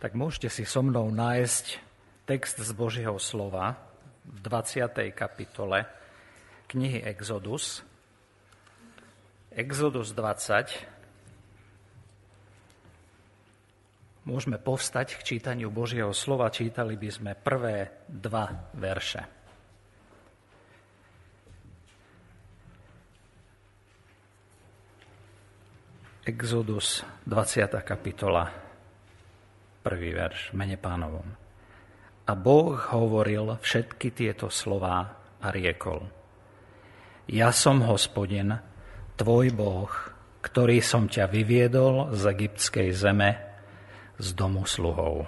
tak môžete si so mnou nájsť text z Božieho slova v 20. kapitole knihy Exodus. Exodus 20. Môžeme povstať k čítaniu Božieho slova. Čítali by sme prvé dva verše. Exodus 20. kapitola prvý verš, mene pánovom. A Boh hovoril všetky tieto slová a riekol. Ja som hospodin, tvoj Boh, ktorý som ťa vyviedol z egyptskej zeme, z domu sluhov.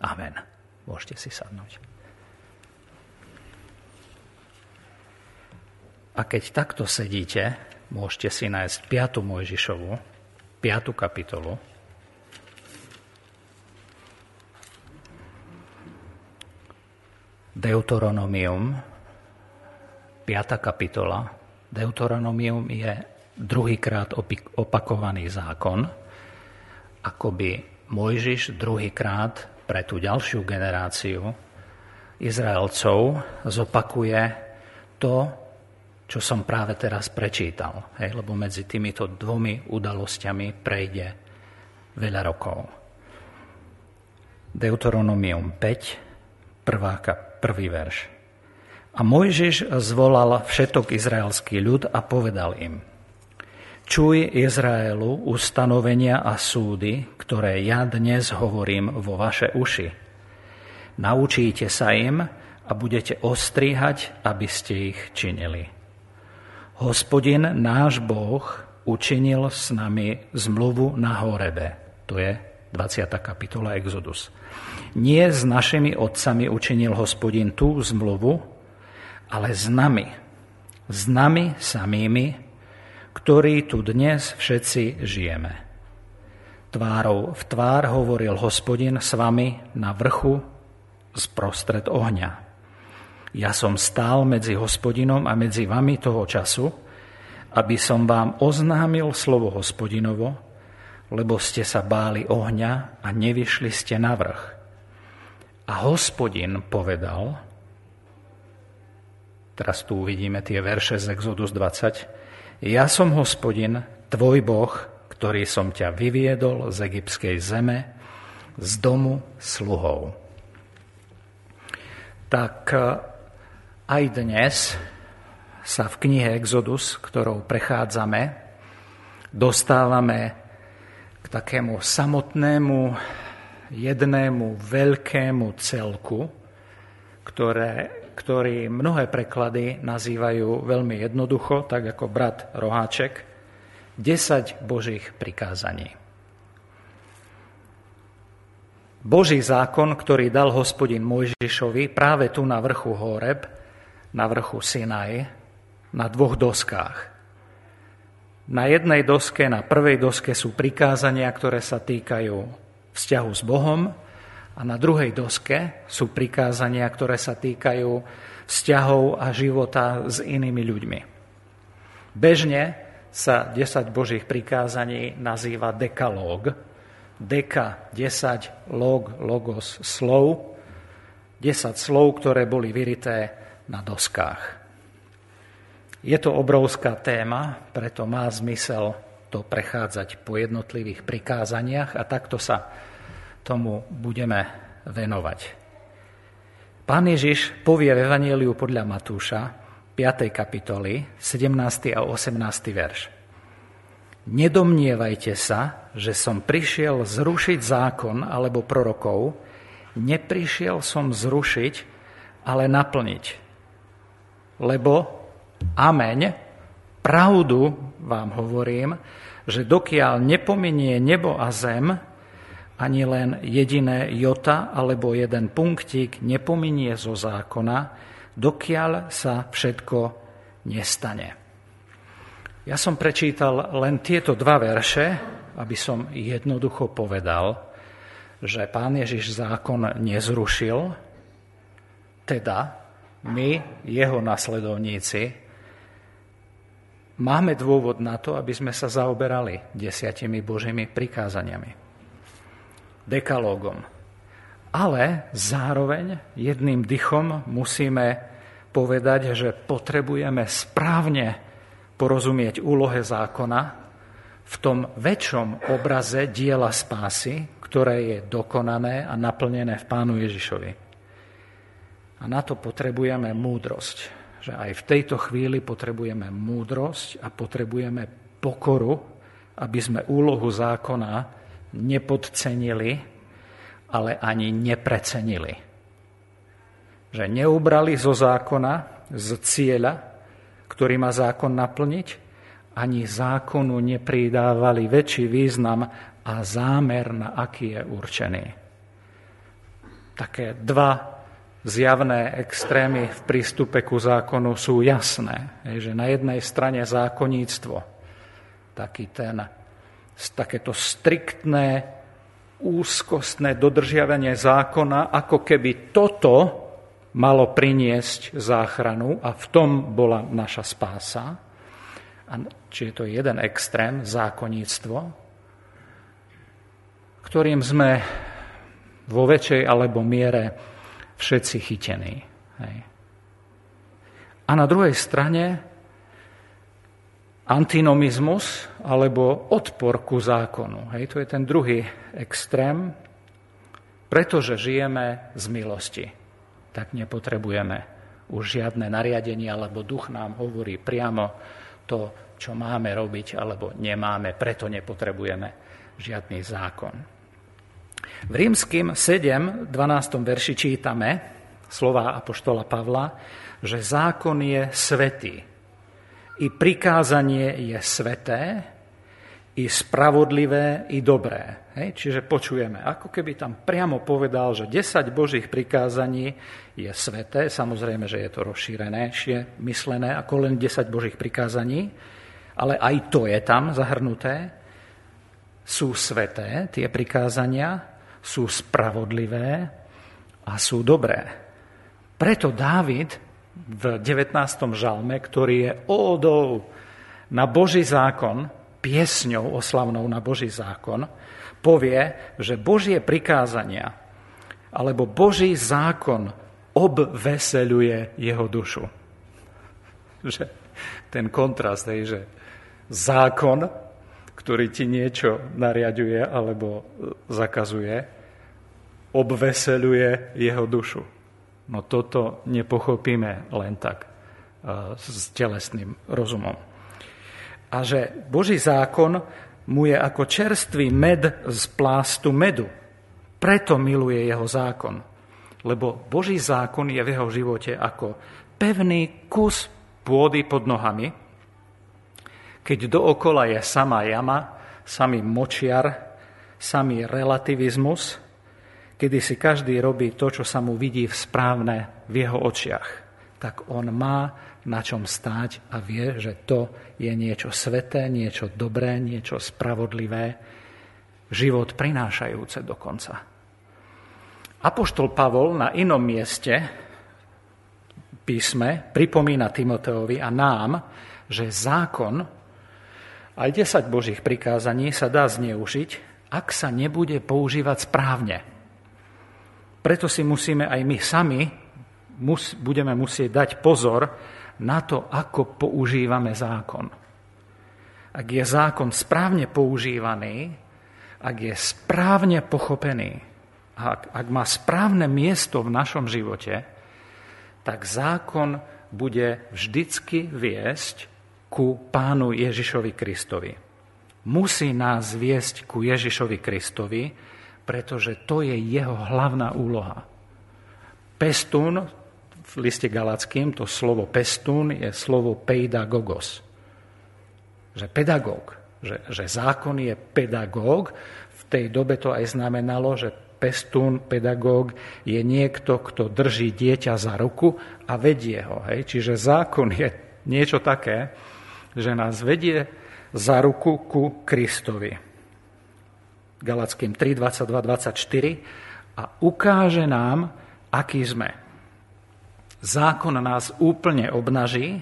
Amen. Môžete si sadnúť. A keď takto sedíte, môžete si nájsť 5. Mojžišovu, 5. kapitolu, Deuteronomium, 5. kapitola. Deuteronomium je druhýkrát opakovaný zákon, akoby Mojžiš druhýkrát pre tú ďalšiu generáciu Izraelcov zopakuje to, čo som práve teraz prečítal. Hej, lebo medzi týmito dvomi udalosťami prejde veľa rokov. Deuteronomium 5, prvá kap- prvý verš. A Mojžiš zvolal všetok izraelský ľud a povedal im, Čuj Izraelu ustanovenia a súdy, ktoré ja dnes hovorím vo vaše uši. Naučíte sa im a budete ostrihať, aby ste ich činili. Hospodin, náš Boh, učinil s nami zmluvu na Horebe. To je 20. kapitola Exodus. Nie s našimi otcami učinil hospodin tú zmluvu, ale s nami. S nami samými, ktorí tu dnes všetci žijeme. Tvárou v tvár hovoril hospodin s vami na vrchu z prostred ohňa. Ja som stál medzi hospodinom a medzi vami toho času, aby som vám oznámil slovo hospodinovo, lebo ste sa báli ohňa a nevyšli ste na vrch. A hospodin povedal, teraz tu uvidíme tie verše z Exodus 20, ja som hospodin, tvoj Boh, ktorý som ťa vyviedol z egyptskej zeme, z domu sluhov. Tak e, aj dnes sa v knihe Exodus, ktorou prechádzame, dostávame k takému samotnému jednému veľkému celku, ktoré, ktorý mnohé preklady nazývajú veľmi jednoducho, tak ako brat Roháček, 10 Božích prikázaní. Boží zákon, ktorý dal hospodin Mojžišovi práve tu na vrchu Horeb, na vrchu Sinaj, na dvoch doskách. Na jednej doske, na prvej doske sú prikázania, ktoré sa týkajú vzťahu s Bohom a na druhej doske sú prikázania, ktoré sa týkajú vzťahov a života s inými ľuďmi. Bežne sa 10 Božích prikázaní nazýva dekalóg. Deka 10, log, logos, slov. 10 slov, ktoré boli vyrité na doskách. Je to obrovská téma, preto má zmysel to prechádzať po jednotlivých prikázaniach a takto sa tomu budeme venovať. Pán Ježiš povie v Evangeliu podľa Matúša 5. kapitoly 17. a 18. verš. Nedomnievajte sa, že som prišiel zrušiť zákon alebo prorokov, neprišiel som zrušiť, ale naplniť. Lebo, ameň, pravdu vám hovorím, že dokiaľ nepominie nebo a zem, ani len jediné jota alebo jeden punktík nepominie zo zákona, dokiaľ sa všetko nestane. Ja som prečítal len tieto dva verše, aby som jednoducho povedal, že pán Ježiš zákon nezrušil, teda my, jeho nasledovníci, máme dôvod na to, aby sme sa zaoberali desiatimi Božími prikázaniami. dekalógom. Ale zároveň jedným dychom musíme povedať, že potrebujeme správne porozumieť úlohe zákona v tom väčšom obraze diela spásy, ktoré je dokonané a naplnené v Pánu Ježišovi. A na to potrebujeme múdrosť. Že aj v tejto chvíli potrebujeme múdrosť a potrebujeme pokoru, aby sme úlohu zákona nepodcenili, ale ani neprecenili. Že neubrali zo zákona, z cieľa, ktorý má zákon naplniť, ani zákonu nepridávali väčší význam a zámer, na aký je určený. Také dva zjavné extrémy v prístupe ku zákonu sú jasné. že na jednej strane zákonníctvo, taký ten, takéto striktné, úzkostné dodržiavanie zákona, ako keby toto malo priniesť záchranu a v tom bola naša spása. A je to jeden extrém, zákonníctvo, ktorým sme vo väčšej alebo miere všetci chytení. Hej. A na druhej strane antinomizmus alebo odpor ku zákonu. Hej, to je ten druhý extrém, pretože žijeme z milosti. Tak nepotrebujeme už žiadne nariadenie, alebo duch nám hovorí priamo to, čo máme robiť, alebo nemáme, preto nepotrebujeme žiadny zákon. V rímským 7, 12. verši čítame slova Apoštola Pavla, že zákon je svetý. I prikázanie je sveté, i spravodlivé, i dobré. Hej? Čiže počujeme, ako keby tam priamo povedal, že 10 Božích prikázaní je sveté, samozrejme, že je to rozšírené, je myslené ako len 10 Božích prikázaní, ale aj to je tam zahrnuté. Sú sveté tie prikázania, sú spravodlivé a sú dobré. Preto Dávid v 19. žalme, ktorý je ódou na Boží zákon, piesňou oslavnou na Boží zákon, povie, že Božie prikázania alebo Boží zákon obveseluje jeho dušu. Že ten kontrast, je, že zákon, ktorý ti niečo nariaduje alebo zakazuje, obveseluje jeho dušu. No toto nepochopíme len tak e, s telesným rozumom. A že Boží zákon mu je ako čerstvý med z plástu medu. Preto miluje jeho zákon. Lebo Boží zákon je v jeho živote ako pevný kus pôdy pod nohami, keď dookola je samá jama, samý močiar, samý relativizmus, kedy si každý robí to, čo sa mu vidí v správne v jeho očiach, tak on má na čom stáť a vie, že to je niečo sveté, niečo dobré, niečo spravodlivé, život prinášajúce dokonca. Apoštol Pavol na inom mieste písme pripomína Timoteovi a nám, že zákon, aj 10 Božích prikázaní sa dá zneužiť, ak sa nebude používať správne. Preto si musíme aj my sami mus, budeme musieť dať pozor na to, ako používame zákon. Ak je zákon správne používaný, ak je správne pochopený, ak, ak má správne miesto v našom živote, tak zákon bude vždycky viesť ku pánu Ježišovi Kristovi. Musí nás viesť ku Ježišovi Kristovi, pretože to je jeho hlavná úloha. Pestún, v liste Galackým, to slovo pestún je slovo peidagogos. Že pedagóg, že, že zákon je pedagóg, v tej dobe to aj znamenalo, že pestún, pedagóg je niekto, kto drží dieťa za ruku a vedie ho. Hej? Čiže zákon je niečo také, že nás vedie za ruku ku Kristovi. Galackým 3, 22, 24 a ukáže nám, aký sme. Zákon nás úplne obnaží,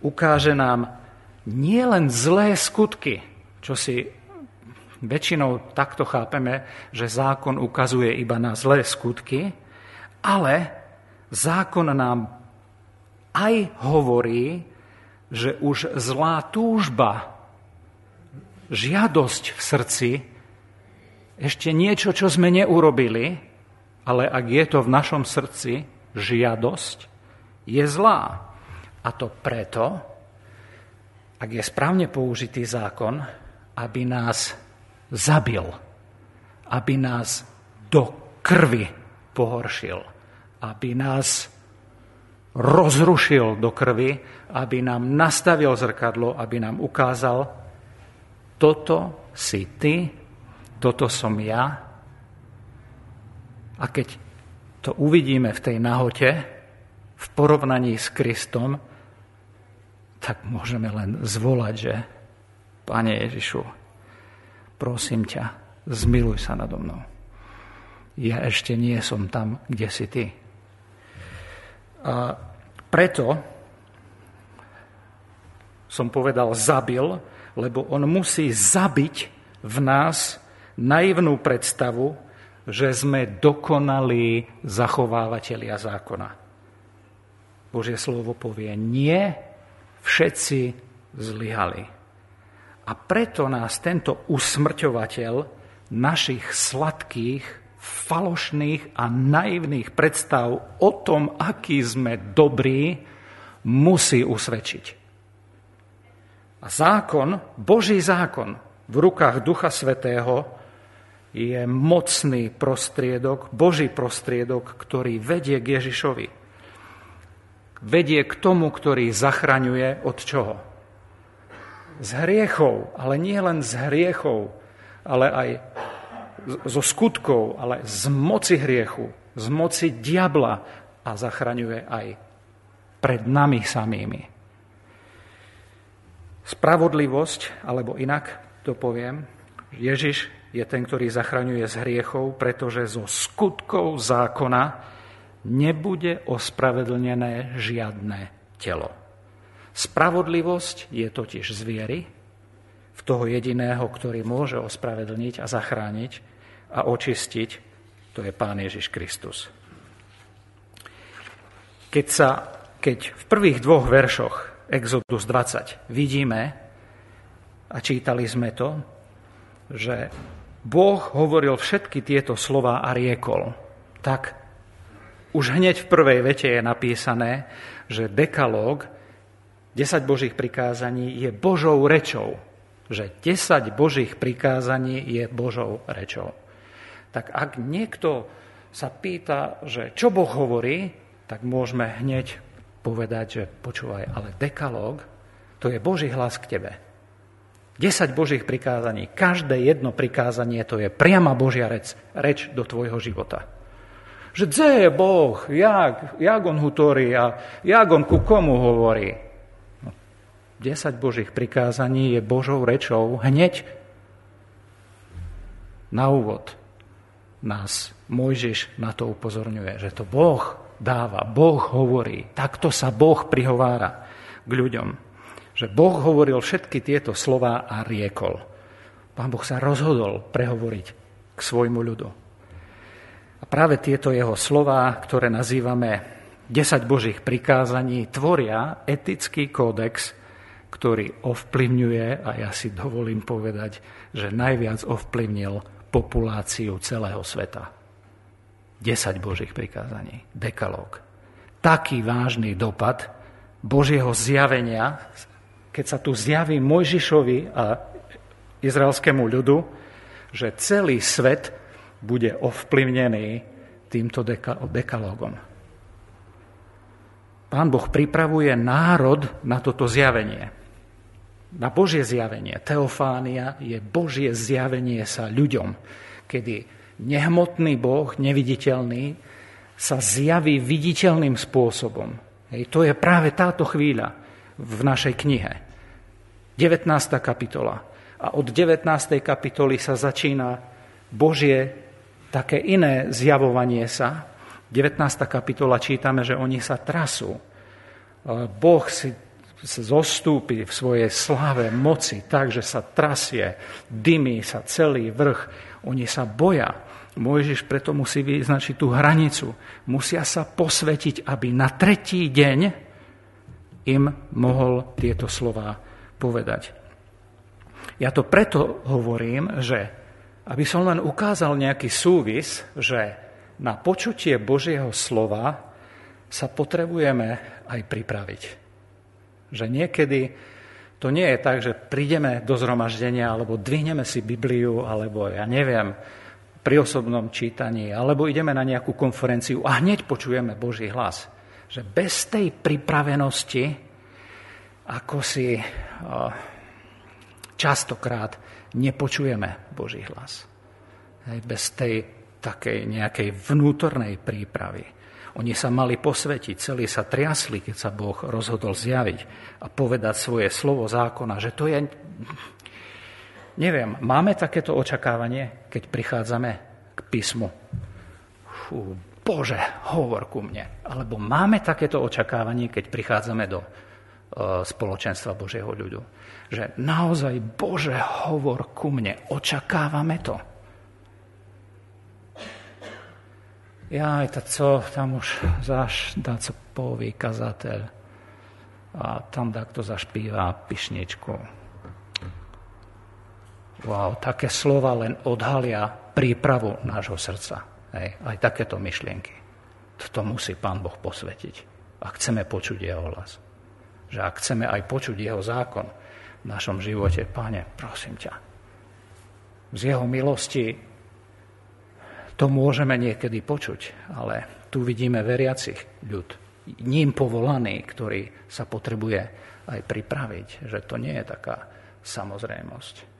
ukáže nám nielen zlé skutky, čo si Väčšinou takto chápeme, že zákon ukazuje iba na zlé skutky, ale zákon nám aj hovorí, že už zlá túžba, žiadosť v srdci, ešte niečo, čo sme neurobili, ale ak je to v našom srdci, žiadosť, je zlá. A to preto, ak je správne použitý zákon, aby nás zabil, aby nás do krvi pohoršil, aby nás rozrušil do krvi, aby nám nastavil zrkadlo, aby nám ukázal, toto si ty, toto som ja. A keď to uvidíme v tej nahote, v porovnaní s Kristom, tak môžeme len zvolať, že Pane Ježišu, prosím ťa, zmiluj sa nado mnou. Ja ešte nie som tam, kde si ty. A preto som povedal zabil, lebo on musí zabiť v nás naivnú predstavu, že sme dokonalí zachovávateľia zákona. Božie slovo povie, nie všetci zlyhali. A preto nás tento usmrťovateľ našich sladkých, falošných a naivných predstav o tom, aký sme dobrí, musí usvedčiť. A zákon, Boží zákon v rukách Ducha Svetého je mocný prostriedok, Boží prostriedok, ktorý vedie k Ježišovi. Vedie k tomu, ktorý zachraňuje od čoho? z hriechov, ale nie len z hriechov, ale aj zo skutkov, ale z moci hriechu, z moci diabla a zachraňuje aj pred nami samými. Spravodlivosť, alebo inak to poviem, Ježiš je ten, ktorý zachraňuje z hriechov, pretože zo skutkov zákona nebude ospravedlnené žiadne telo. Spravodlivosť je totiž z viery v toho jediného, ktorý môže ospravedlniť a zachrániť a očistiť, to je Pán Ježiš Kristus. Keď, sa, keď v prvých dvoch veršoch Exodus 20 vidíme, a čítali sme to, že Boh hovoril všetky tieto slova a riekol, tak už hneď v prvej vete je napísané, že dekalóg 10 Božích prikázaní je Božou rečou. Že 10 Božích prikázaní je Božou rečou. Tak ak niekto sa pýta, že čo Boh hovorí, tak môžeme hneď povedať, že počúvaj, ale dekalóg, to je Boží hlas k tebe. 10 Božích prikázaní, každé jedno prikázanie, to je priama Božia reč, reč do tvojho života. Že dze je Boh, jak, jak on hutorí a jak on ku komu hovorí. 10 Božích prikázaní je Božou rečou hneď na úvod nás Mojžiš na to upozorňuje, že to Boh dáva, Boh hovorí. Takto sa Boh prihovára k ľuďom. Že Boh hovoril všetky tieto slova a riekol. Pán Boh sa rozhodol prehovoriť k svojmu ľudu. A práve tieto jeho slova, ktoré nazývame 10 Božích prikázaní, tvoria etický kódex, ktorý ovplyvňuje, a ja si dovolím povedať, že najviac ovplyvnil populáciu celého sveta. 10 Božích prikázaní, dekalóg. Taký vážny dopad Božieho zjavenia, keď sa tu zjaví Mojžišovi a izraelskému ľudu, že celý svet bude ovplyvnený týmto dekalógom. Pán Boh pripravuje národ na toto zjavenie na Božie zjavenie. Teofánia je Božie zjavenie sa ľuďom, kedy nehmotný Boh, neviditeľný, sa zjaví viditeľným spôsobom. Hej, to je práve táto chvíľa v našej knihe. 19. kapitola. A od 19. kapitoly sa začína Božie také iné zjavovanie sa. 19. kapitola čítame, že oni sa trasú. Boh si zostúpi v svojej slave, moci, tak, že sa trasie, dymí sa celý vrch. Oni sa boja. Mojžiš preto musí vyznačiť tú hranicu. Musia sa posvetiť, aby na tretí deň im mohol tieto slova povedať. Ja to preto hovorím, že aby som len ukázal nejaký súvis, že na počutie Božieho slova sa potrebujeme aj pripraviť. Že niekedy to nie je tak, že prídeme do zhromaždenia alebo dvihneme si Bibliu, alebo ja neviem, pri osobnom čítaní, alebo ideme na nejakú konferenciu a hneď počujeme Boží hlas. Že bez tej pripravenosti, ako si častokrát nepočujeme Boží hlas. Bez tej takej nejakej vnútornej prípravy. Oni sa mali posvetiť, celí sa triasli, keď sa Boh rozhodol zjaviť a povedať svoje slovo zákona, že to je... Neviem, máme takéto očakávanie, keď prichádzame k písmu? Fú, Bože, hovor ku mne. Alebo máme takéto očakávanie, keď prichádzame do uh, spoločenstva Božieho ľudu že naozaj, Bože, hovor ku mne, očakávame to. Ja aj to, co, tam už zaš dá co poví kazateľ a tam kto zašpíva pišničku. Wow, také slova len odhalia prípravu nášho srdca. Hej, aj takéto myšlienky. To musí Pán Boh posvetiť. Ak chceme počuť Jeho hlas. Že ak chceme aj počuť Jeho zákon, v našom živote. Pane, prosím ťa, z jeho milosti to môžeme niekedy počuť, ale tu vidíme veriacich ľud, ním povolaný, ktorý sa potrebuje aj pripraviť, že to nie je taká samozrejmosť.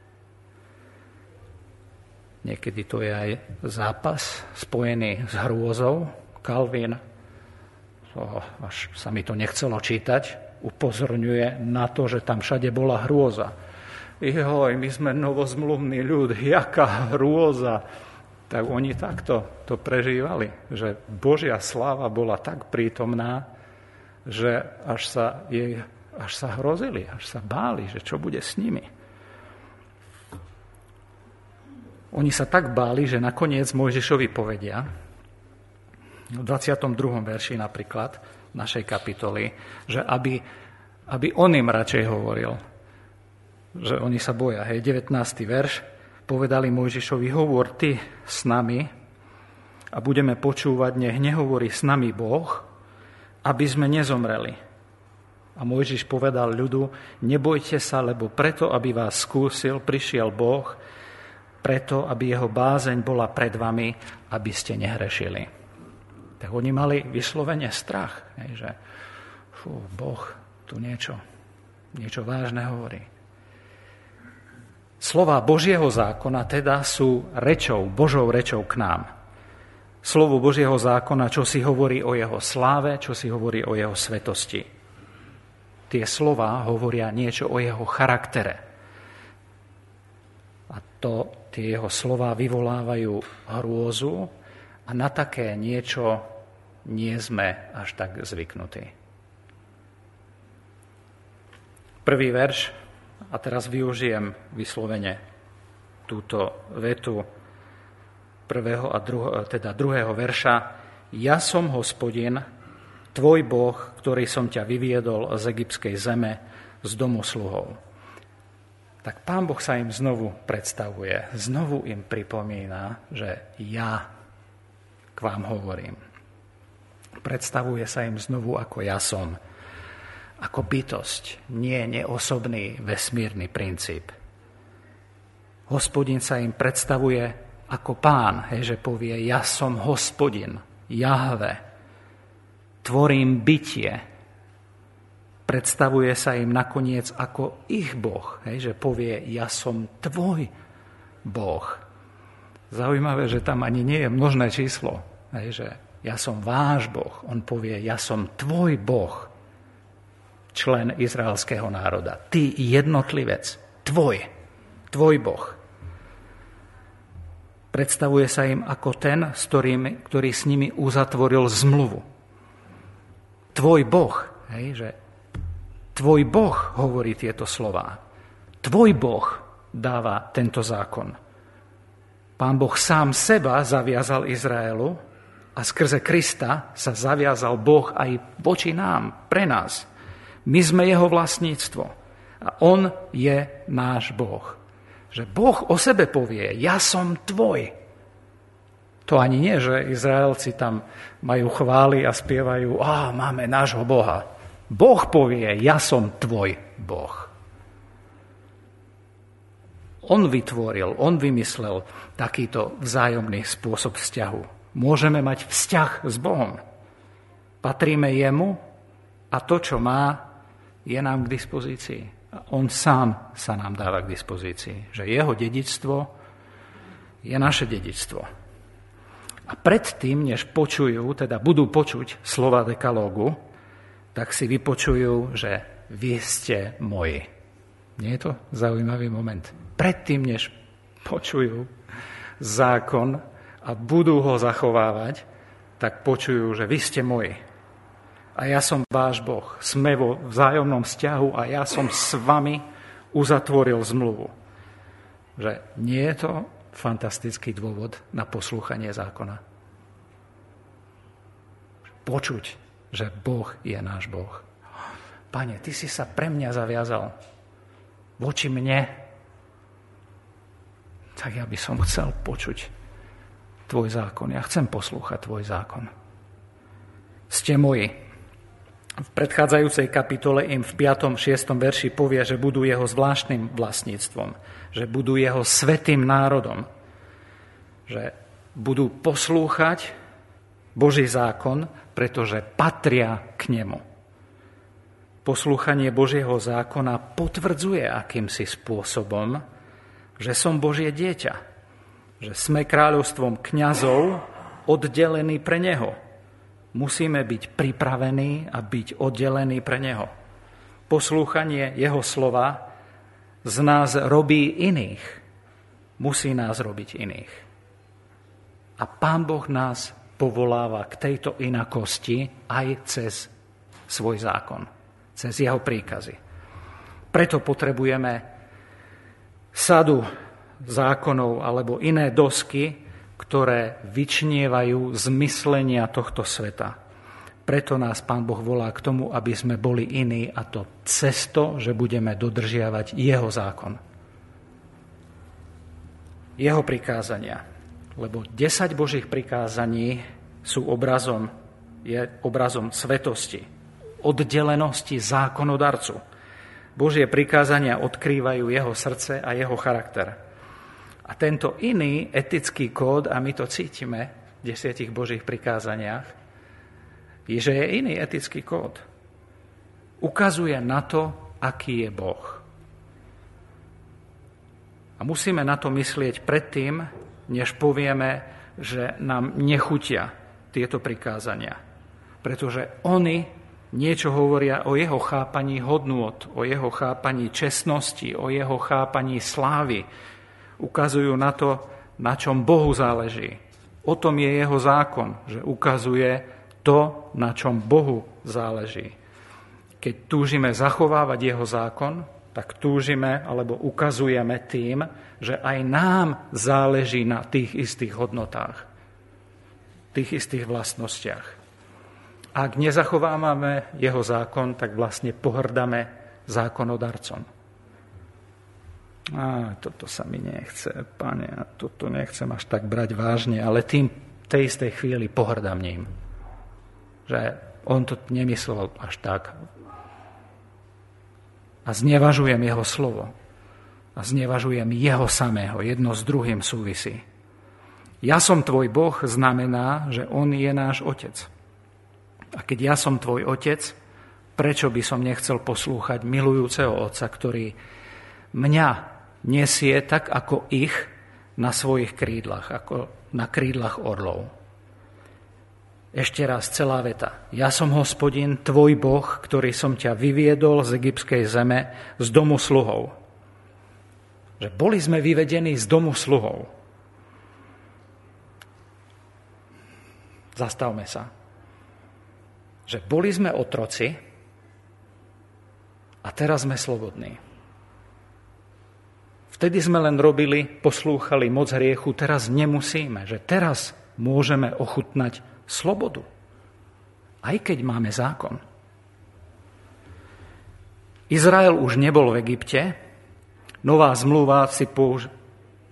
Niekedy to je aj zápas spojený s hrôzou. Kalvin, až sa mi to nechcelo čítať, upozorňuje na to, že tam všade bola hrôza. Joj, my sme novozmluvný ľud, jaká hrôza. Tak oni takto to prežívali, že Božia sláva bola tak prítomná, že až sa, jej, až sa hrozili, až sa báli, že čo bude s nimi. Oni sa tak báli, že nakoniec Mojžišovi povedia, v 22. verši napríklad, našej kapitoly, že aby, aby on im radšej hovoril, že oni sa boja. Hej, 19. verš, povedali Mojžišovi, hovor ty s nami a budeme počúvať, nech nehovorí s nami Boh, aby sme nezomreli. A Mojžiš povedal ľudu, nebojte sa, lebo preto, aby vás skúsil, prišiel Boh, preto, aby jeho bázeň bola pred vami, aby ste nehrešili tak oni mali vyslovene strach, že fú, Boh tu niečo, niečo vážne hovorí. Slova Božieho zákona teda sú rečou, Božou rečou k nám. Slovo Božieho zákona, čo si hovorí o jeho sláve, čo si hovorí o jeho svetosti. Tie slova hovoria niečo o jeho charaktere. A to, tie jeho slova vyvolávajú hrôzu a na také niečo nie sme až tak zvyknutí. Prvý verš, a teraz využijem vyslovene túto vetu prvého a druho, teda druhého verša. Ja som hospodin, tvoj Boh, ktorý som ťa vyviedol z egyptskej zeme, z domu sluhov. Tak pán Boh sa im znovu predstavuje, znovu im pripomína, že ja k vám hovorím. Predstavuje sa im znovu ako ja som. Ako bytosť, nie neosobný vesmírny princíp. Hospodin sa im predstavuje ako pán, že povie, ja som hospodin, Jahve, tvorím bytie. Predstavuje sa im nakoniec ako ich Boh, hej, že povie, ja som tvoj Boh. Zaujímavé, že tam ani nie je množné číslo, hej, že ja som váš Boh. On povie, ja som tvoj Boh, člen izraelského národa. Ty jednotlivec, tvoj, tvoj Boh. Predstavuje sa im ako ten, s ktorým, ktorý s nimi uzatvoril zmluvu. Tvoj Boh, hej, že Tvoj Boh hovorí tieto slova. Tvoj Boh dáva tento zákon. Pán Boh sám seba zaviazal Izraelu a skrze Krista sa zaviazal Boh aj voči nám, pre nás. My sme jeho vlastníctvo a on je náš Boh. Že Boh o sebe povie, ja som tvoj. To ani nie, že Izraelci tam majú chvály a spievajú, a máme nášho Boha. Boh povie, ja som tvoj Boh. On vytvoril, on vymyslel takýto vzájomný spôsob vzťahu. Môžeme mať vzťah s Bohom. Patríme jemu a to, čo má, je nám k dispozícii. On sám sa nám dáva k dispozícii. Že jeho dedictvo je naše dedictvo. A predtým, než počujú, teda budú počuť slova dekalógu, tak si vypočujú, že vy ste moji. Nie je to zaujímavý moment? Predtým, než počujú zákon a budú ho zachovávať, tak počujú, že vy ste moji a ja som váš Boh. Sme vo vzájomnom vzťahu a ja som s vami uzatvoril zmluvu. Že nie je to fantastický dôvod na poslúchanie zákona. Počuť, že Boh je náš Boh. Pane, ty si sa pre mňa zaviazal voči mne, tak ja by som chcel počuť tvoj zákon. Ja chcem poslúchať tvoj zákon. Ste moji, v predchádzajúcej kapitole im v 5. 6. verši povie, že budú jeho zvláštnym vlastníctvom, že budú jeho svetým národom, že budú poslúchať Boží zákon, pretože patria k nemu. Poslúchanie Božieho zákona potvrdzuje akýmsi spôsobom, že som Božie dieťa, že sme kráľovstvom kňazov oddelení pre Neho, musíme byť pripravení a byť oddelení pre Neho. Poslúchanie Jeho slova z nás robí iných. Musí nás robiť iných. A Pán Boh nás povoláva k tejto inakosti aj cez svoj zákon, cez jeho príkazy. Preto potrebujeme sadu zákonov alebo iné dosky, ktoré vyčnievajú zmyslenia tohto sveta. Preto nás Pán Boh volá k tomu, aby sme boli iní a to cesto, že budeme dodržiavať Jeho zákon. Jeho prikázania. Lebo 10 Božích prikázaní sú obrazom, je obrazom svetosti, oddelenosti zákonodarcu. Božie prikázania odkrývajú jeho srdce a jeho charakter. A tento iný etický kód, a my to cítime v desiatich Božích prikázaniach, je, že je iný etický kód. Ukazuje na to, aký je Boh. A musíme na to myslieť predtým, než povieme, že nám nechutia tieto prikázania. Pretože oni niečo hovoria o jeho chápaní hodnôt, o jeho chápaní čestnosti, o jeho chápaní slávy, ukazujú na to, na čom Bohu záleží. O tom je jeho zákon, že ukazuje to, na čom Bohu záleží. Keď túžime zachovávať jeho zákon, tak túžime alebo ukazujeme tým, že aj nám záleží na tých istých hodnotách, tých istých vlastnostiach. Ak nezachovávame jeho zákon, tak vlastne pohrdame zákonodarcom. A toto sa mi nechce, pane, a toto nechcem až tak brať vážne, ale tým tej istej chvíli pohrdám ním. Že on to nemyslel až tak. A znevažujem jeho slovo. A znevažujem jeho samého. Jedno s druhým súvisí. Ja som tvoj Boh znamená, že on je náš otec. A keď ja som tvoj otec, prečo by som nechcel poslúchať milujúceho otca, ktorý mňa nesie tak ako ich na svojich krídlach, ako na krídlach orlov. Ešte raz celá veta. Ja som hospodin, tvoj Boh, ktorý som ťa vyviedol z egyptskej zeme, z domu sluhov. Že boli sme vyvedení z domu sluhov. Zastavme sa. Že boli sme otroci, A teraz sme slobodní. Vtedy sme len robili, poslúchali moc hriechu, teraz nemusíme, že teraz môžeme ochutnať slobodu. Aj keď máme zákon. Izrael už nebol v Egypte, nová zmluva si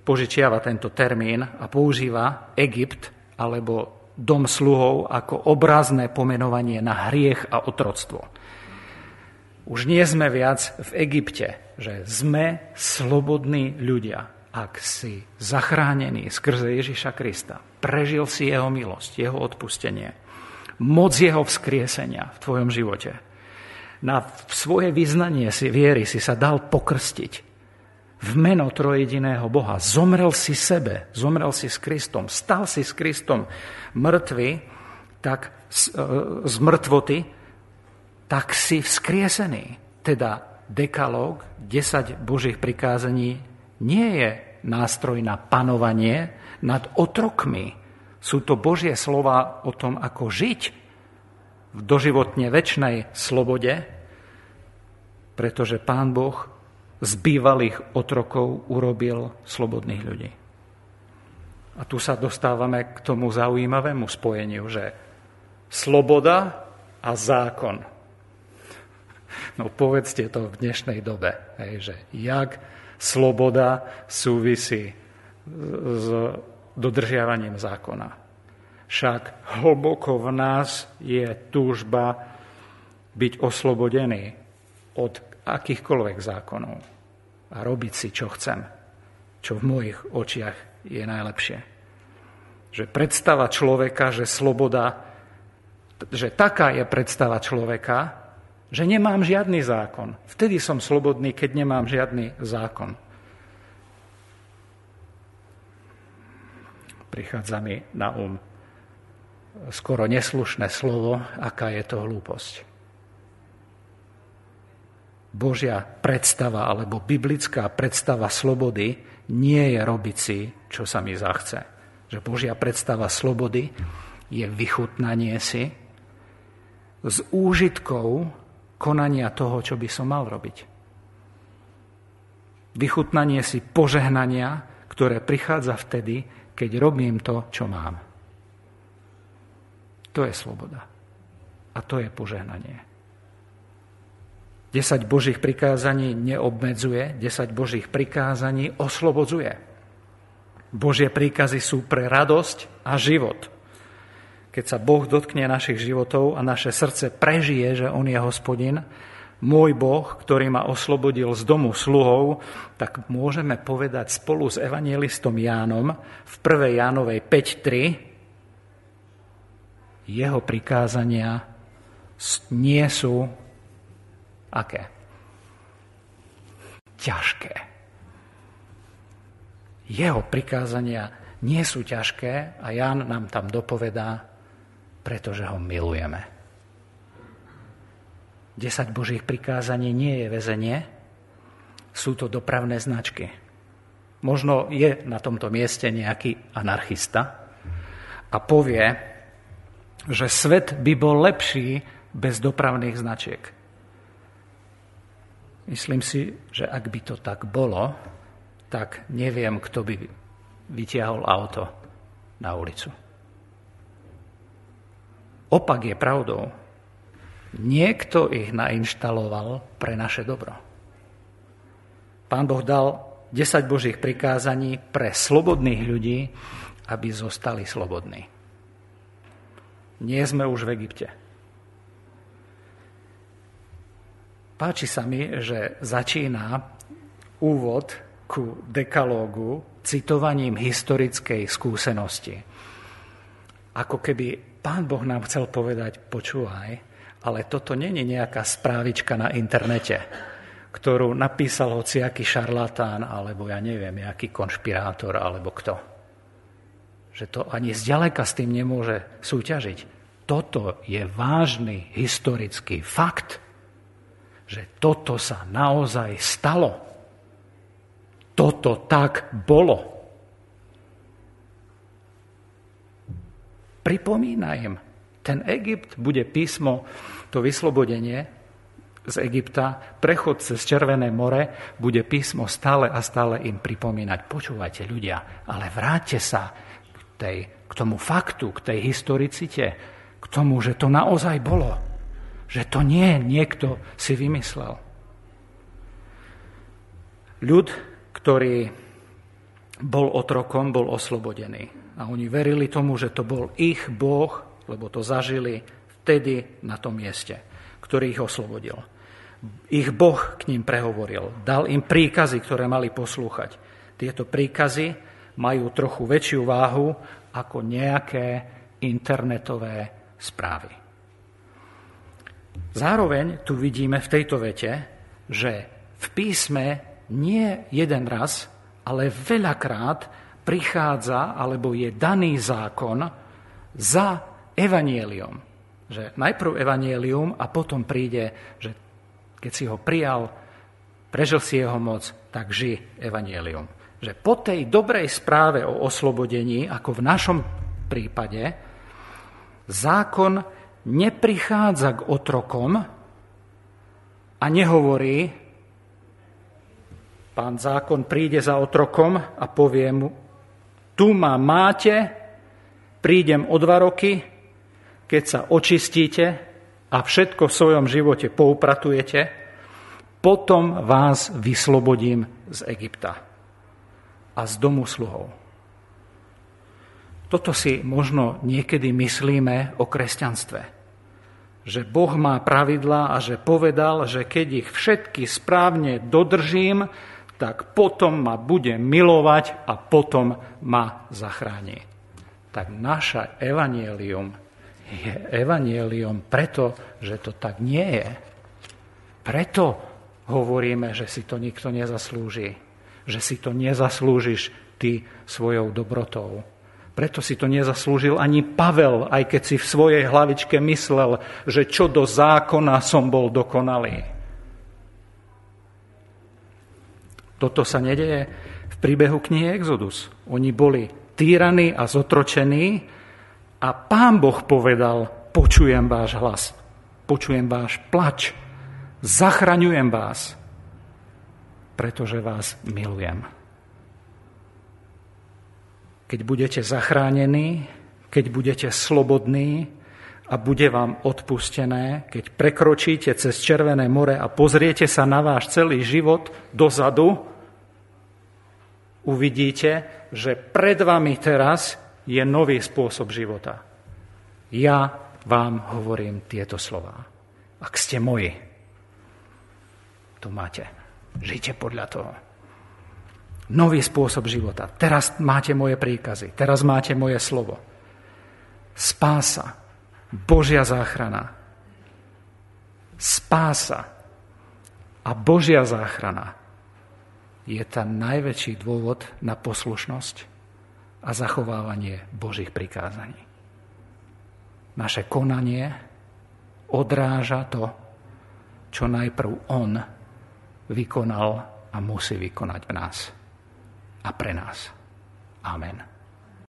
požičiava tento termín a používa Egypt alebo dom sluhov ako obrazné pomenovanie na hriech a otroctvo. Už nie sme viac v Egypte, že sme slobodní ľudia. Ak si zachránený skrze Ježiša Krista, prežil si jeho milosť, jeho odpustenie, moc jeho vzkriesenia v tvojom živote. Na svoje vyznanie si viery si sa dal pokrstiť v meno trojediného Boha. Zomrel si sebe, zomrel si s Kristom, stal si s Kristom mŕtvy, tak z, e, z mŕtvoty, tak si vzkriesený. Teda dekalóg, 10 Božích prikázaní, nie je nástroj na panovanie nad otrokmi. Sú to Božie slova o tom, ako žiť v doživotne väčšnej slobode, pretože Pán Boh z bývalých otrokov urobil slobodných ľudí. A tu sa dostávame k tomu zaujímavému spojeniu, že sloboda a zákon No povedzte to v dnešnej dobe, hej, že jak sloboda súvisí s dodržiavaním zákona. Však hlboko v nás je túžba byť oslobodený od akýchkoľvek zákonov a robiť si, čo chcem, čo v mojich očiach je najlepšie. Že predstava človeka, že sloboda, že taká je predstava človeka, že nemám žiadny zákon. Vtedy som slobodný, keď nemám žiadny zákon. Prichádza mi na um skoro neslušné slovo, aká je to hlúposť. Božia predstava alebo biblická predstava slobody nie je robiť si, čo sa mi zachce. Že Božia predstava slobody je vychutnanie si s úžitkou konania toho, čo by som mal robiť. Vychutnanie si požehnania, ktoré prichádza vtedy, keď robím to, čo mám. To je sloboda. A to je požehnanie. 10 Božích prikázaní neobmedzuje, 10 Božích prikázaní oslobodzuje. Božie príkazy sú pre radosť a život keď sa Boh dotkne našich životov a naše srdce prežije, že On je hospodin, môj Boh, ktorý ma oslobodil z domu sluhov, tak môžeme povedať spolu s evangelistom Jánom v 1. Jánovej 5.3 jeho prikázania nie sú aké? Ťažké. Jeho prikázania nie sú ťažké a Ján nám tam dopovedá, pretože ho milujeme. 10 Božích prikázaní nie je väzenie, sú to dopravné značky. Možno je na tomto mieste nejaký anarchista a povie, že svet by bol lepší bez dopravných značiek. Myslím si, že ak by to tak bolo, tak neviem, kto by vytiahol auto na ulicu. Opak je pravdou. Niekto ich nainštaloval pre naše dobro. Pán Boh dal 10 Božích prikázaní pre slobodných ľudí, aby zostali slobodní. Nie sme už v Egypte. Páči sa mi, že začína úvod ku dekalógu citovaním historickej skúsenosti. Ako keby Pán Boh nám chcel povedať, počúvaj, ale toto není nejaká správička na internete, ktorú napísal hociaký šarlatán, alebo ja neviem, nejaký konšpirátor, alebo kto. Že to ani zďaleka s tým nemôže súťažiť. Toto je vážny historický fakt, že toto sa naozaj stalo. Toto tak bolo. Pripomína im, ten Egypt bude písmo, to vyslobodenie, z Egypta, prechod cez Červené more, bude písmo stále a stále im pripomínať. Počúvajte ľudia, ale vráťte sa k, tej, k tomu faktu, k tej historicite, k tomu, že to naozaj bolo. Že to nie niekto si vymyslel. Ľud, ktorý bol otrokom, bol oslobodený. A oni verili tomu, že to bol ich Boh, lebo to zažili vtedy na tom mieste, ktorý ich oslobodil. Ich Boh k ním prehovoril, dal im príkazy, ktoré mali poslúchať. Tieto príkazy majú trochu väčšiu váhu ako nejaké internetové správy. Zároveň tu vidíme v tejto vete, že v písme nie jeden raz, ale veľakrát prichádza alebo je daný zákon za evanielium. Že najprv evanielium a potom príde, že keď si ho prijal, prežil si jeho moc, tak ži evanielium. Že po tej dobrej správe o oslobodení, ako v našom prípade, zákon neprichádza k otrokom a nehovorí, pán zákon príde za otrokom a povie mu, tu ma máte, prídem o dva roky, keď sa očistíte a všetko v svojom živote poupratujete, potom vás vyslobodím z Egypta a z domu sluhov. Toto si možno niekedy myslíme o kresťanstve. Že Boh má pravidlá a že povedal, že keď ich všetky správne dodržím, tak potom ma bude milovať a potom ma zachráni. Tak naša evanielium je evanielium preto, že to tak nie je. Preto hovoríme, že si to nikto nezaslúži. Že si to nezaslúžiš ty svojou dobrotou. Preto si to nezaslúžil ani Pavel, aj keď si v svojej hlavičke myslel, že čo do zákona som bol dokonalý. Toto sa nedeje v príbehu knihy Exodus. Oni boli týraní a zotročení, a pán Boh povedal, počujem váš hlas, počujem váš plač, zachraňujem vás, pretože vás milujem. Keď budete zachránení, keď budete slobodní a bude vám odpustené, keď prekročíte cez Červené more a pozriete sa na váš celý život dozadu, uvidíte, že pred vami teraz je nový spôsob života. Ja vám hovorím tieto slova. Ak ste moji, to máte. Žite podľa toho. Nový spôsob života. Teraz máte moje príkazy. Teraz máte moje slovo. Spása. Božia záchrana. Spása a Božia záchrana je ten najväčší dôvod na poslušnosť a zachovávanie Božích prikázaní. Naše konanie odráža to, čo najprv On vykonal a musí vykonať v nás a pre nás. Amen.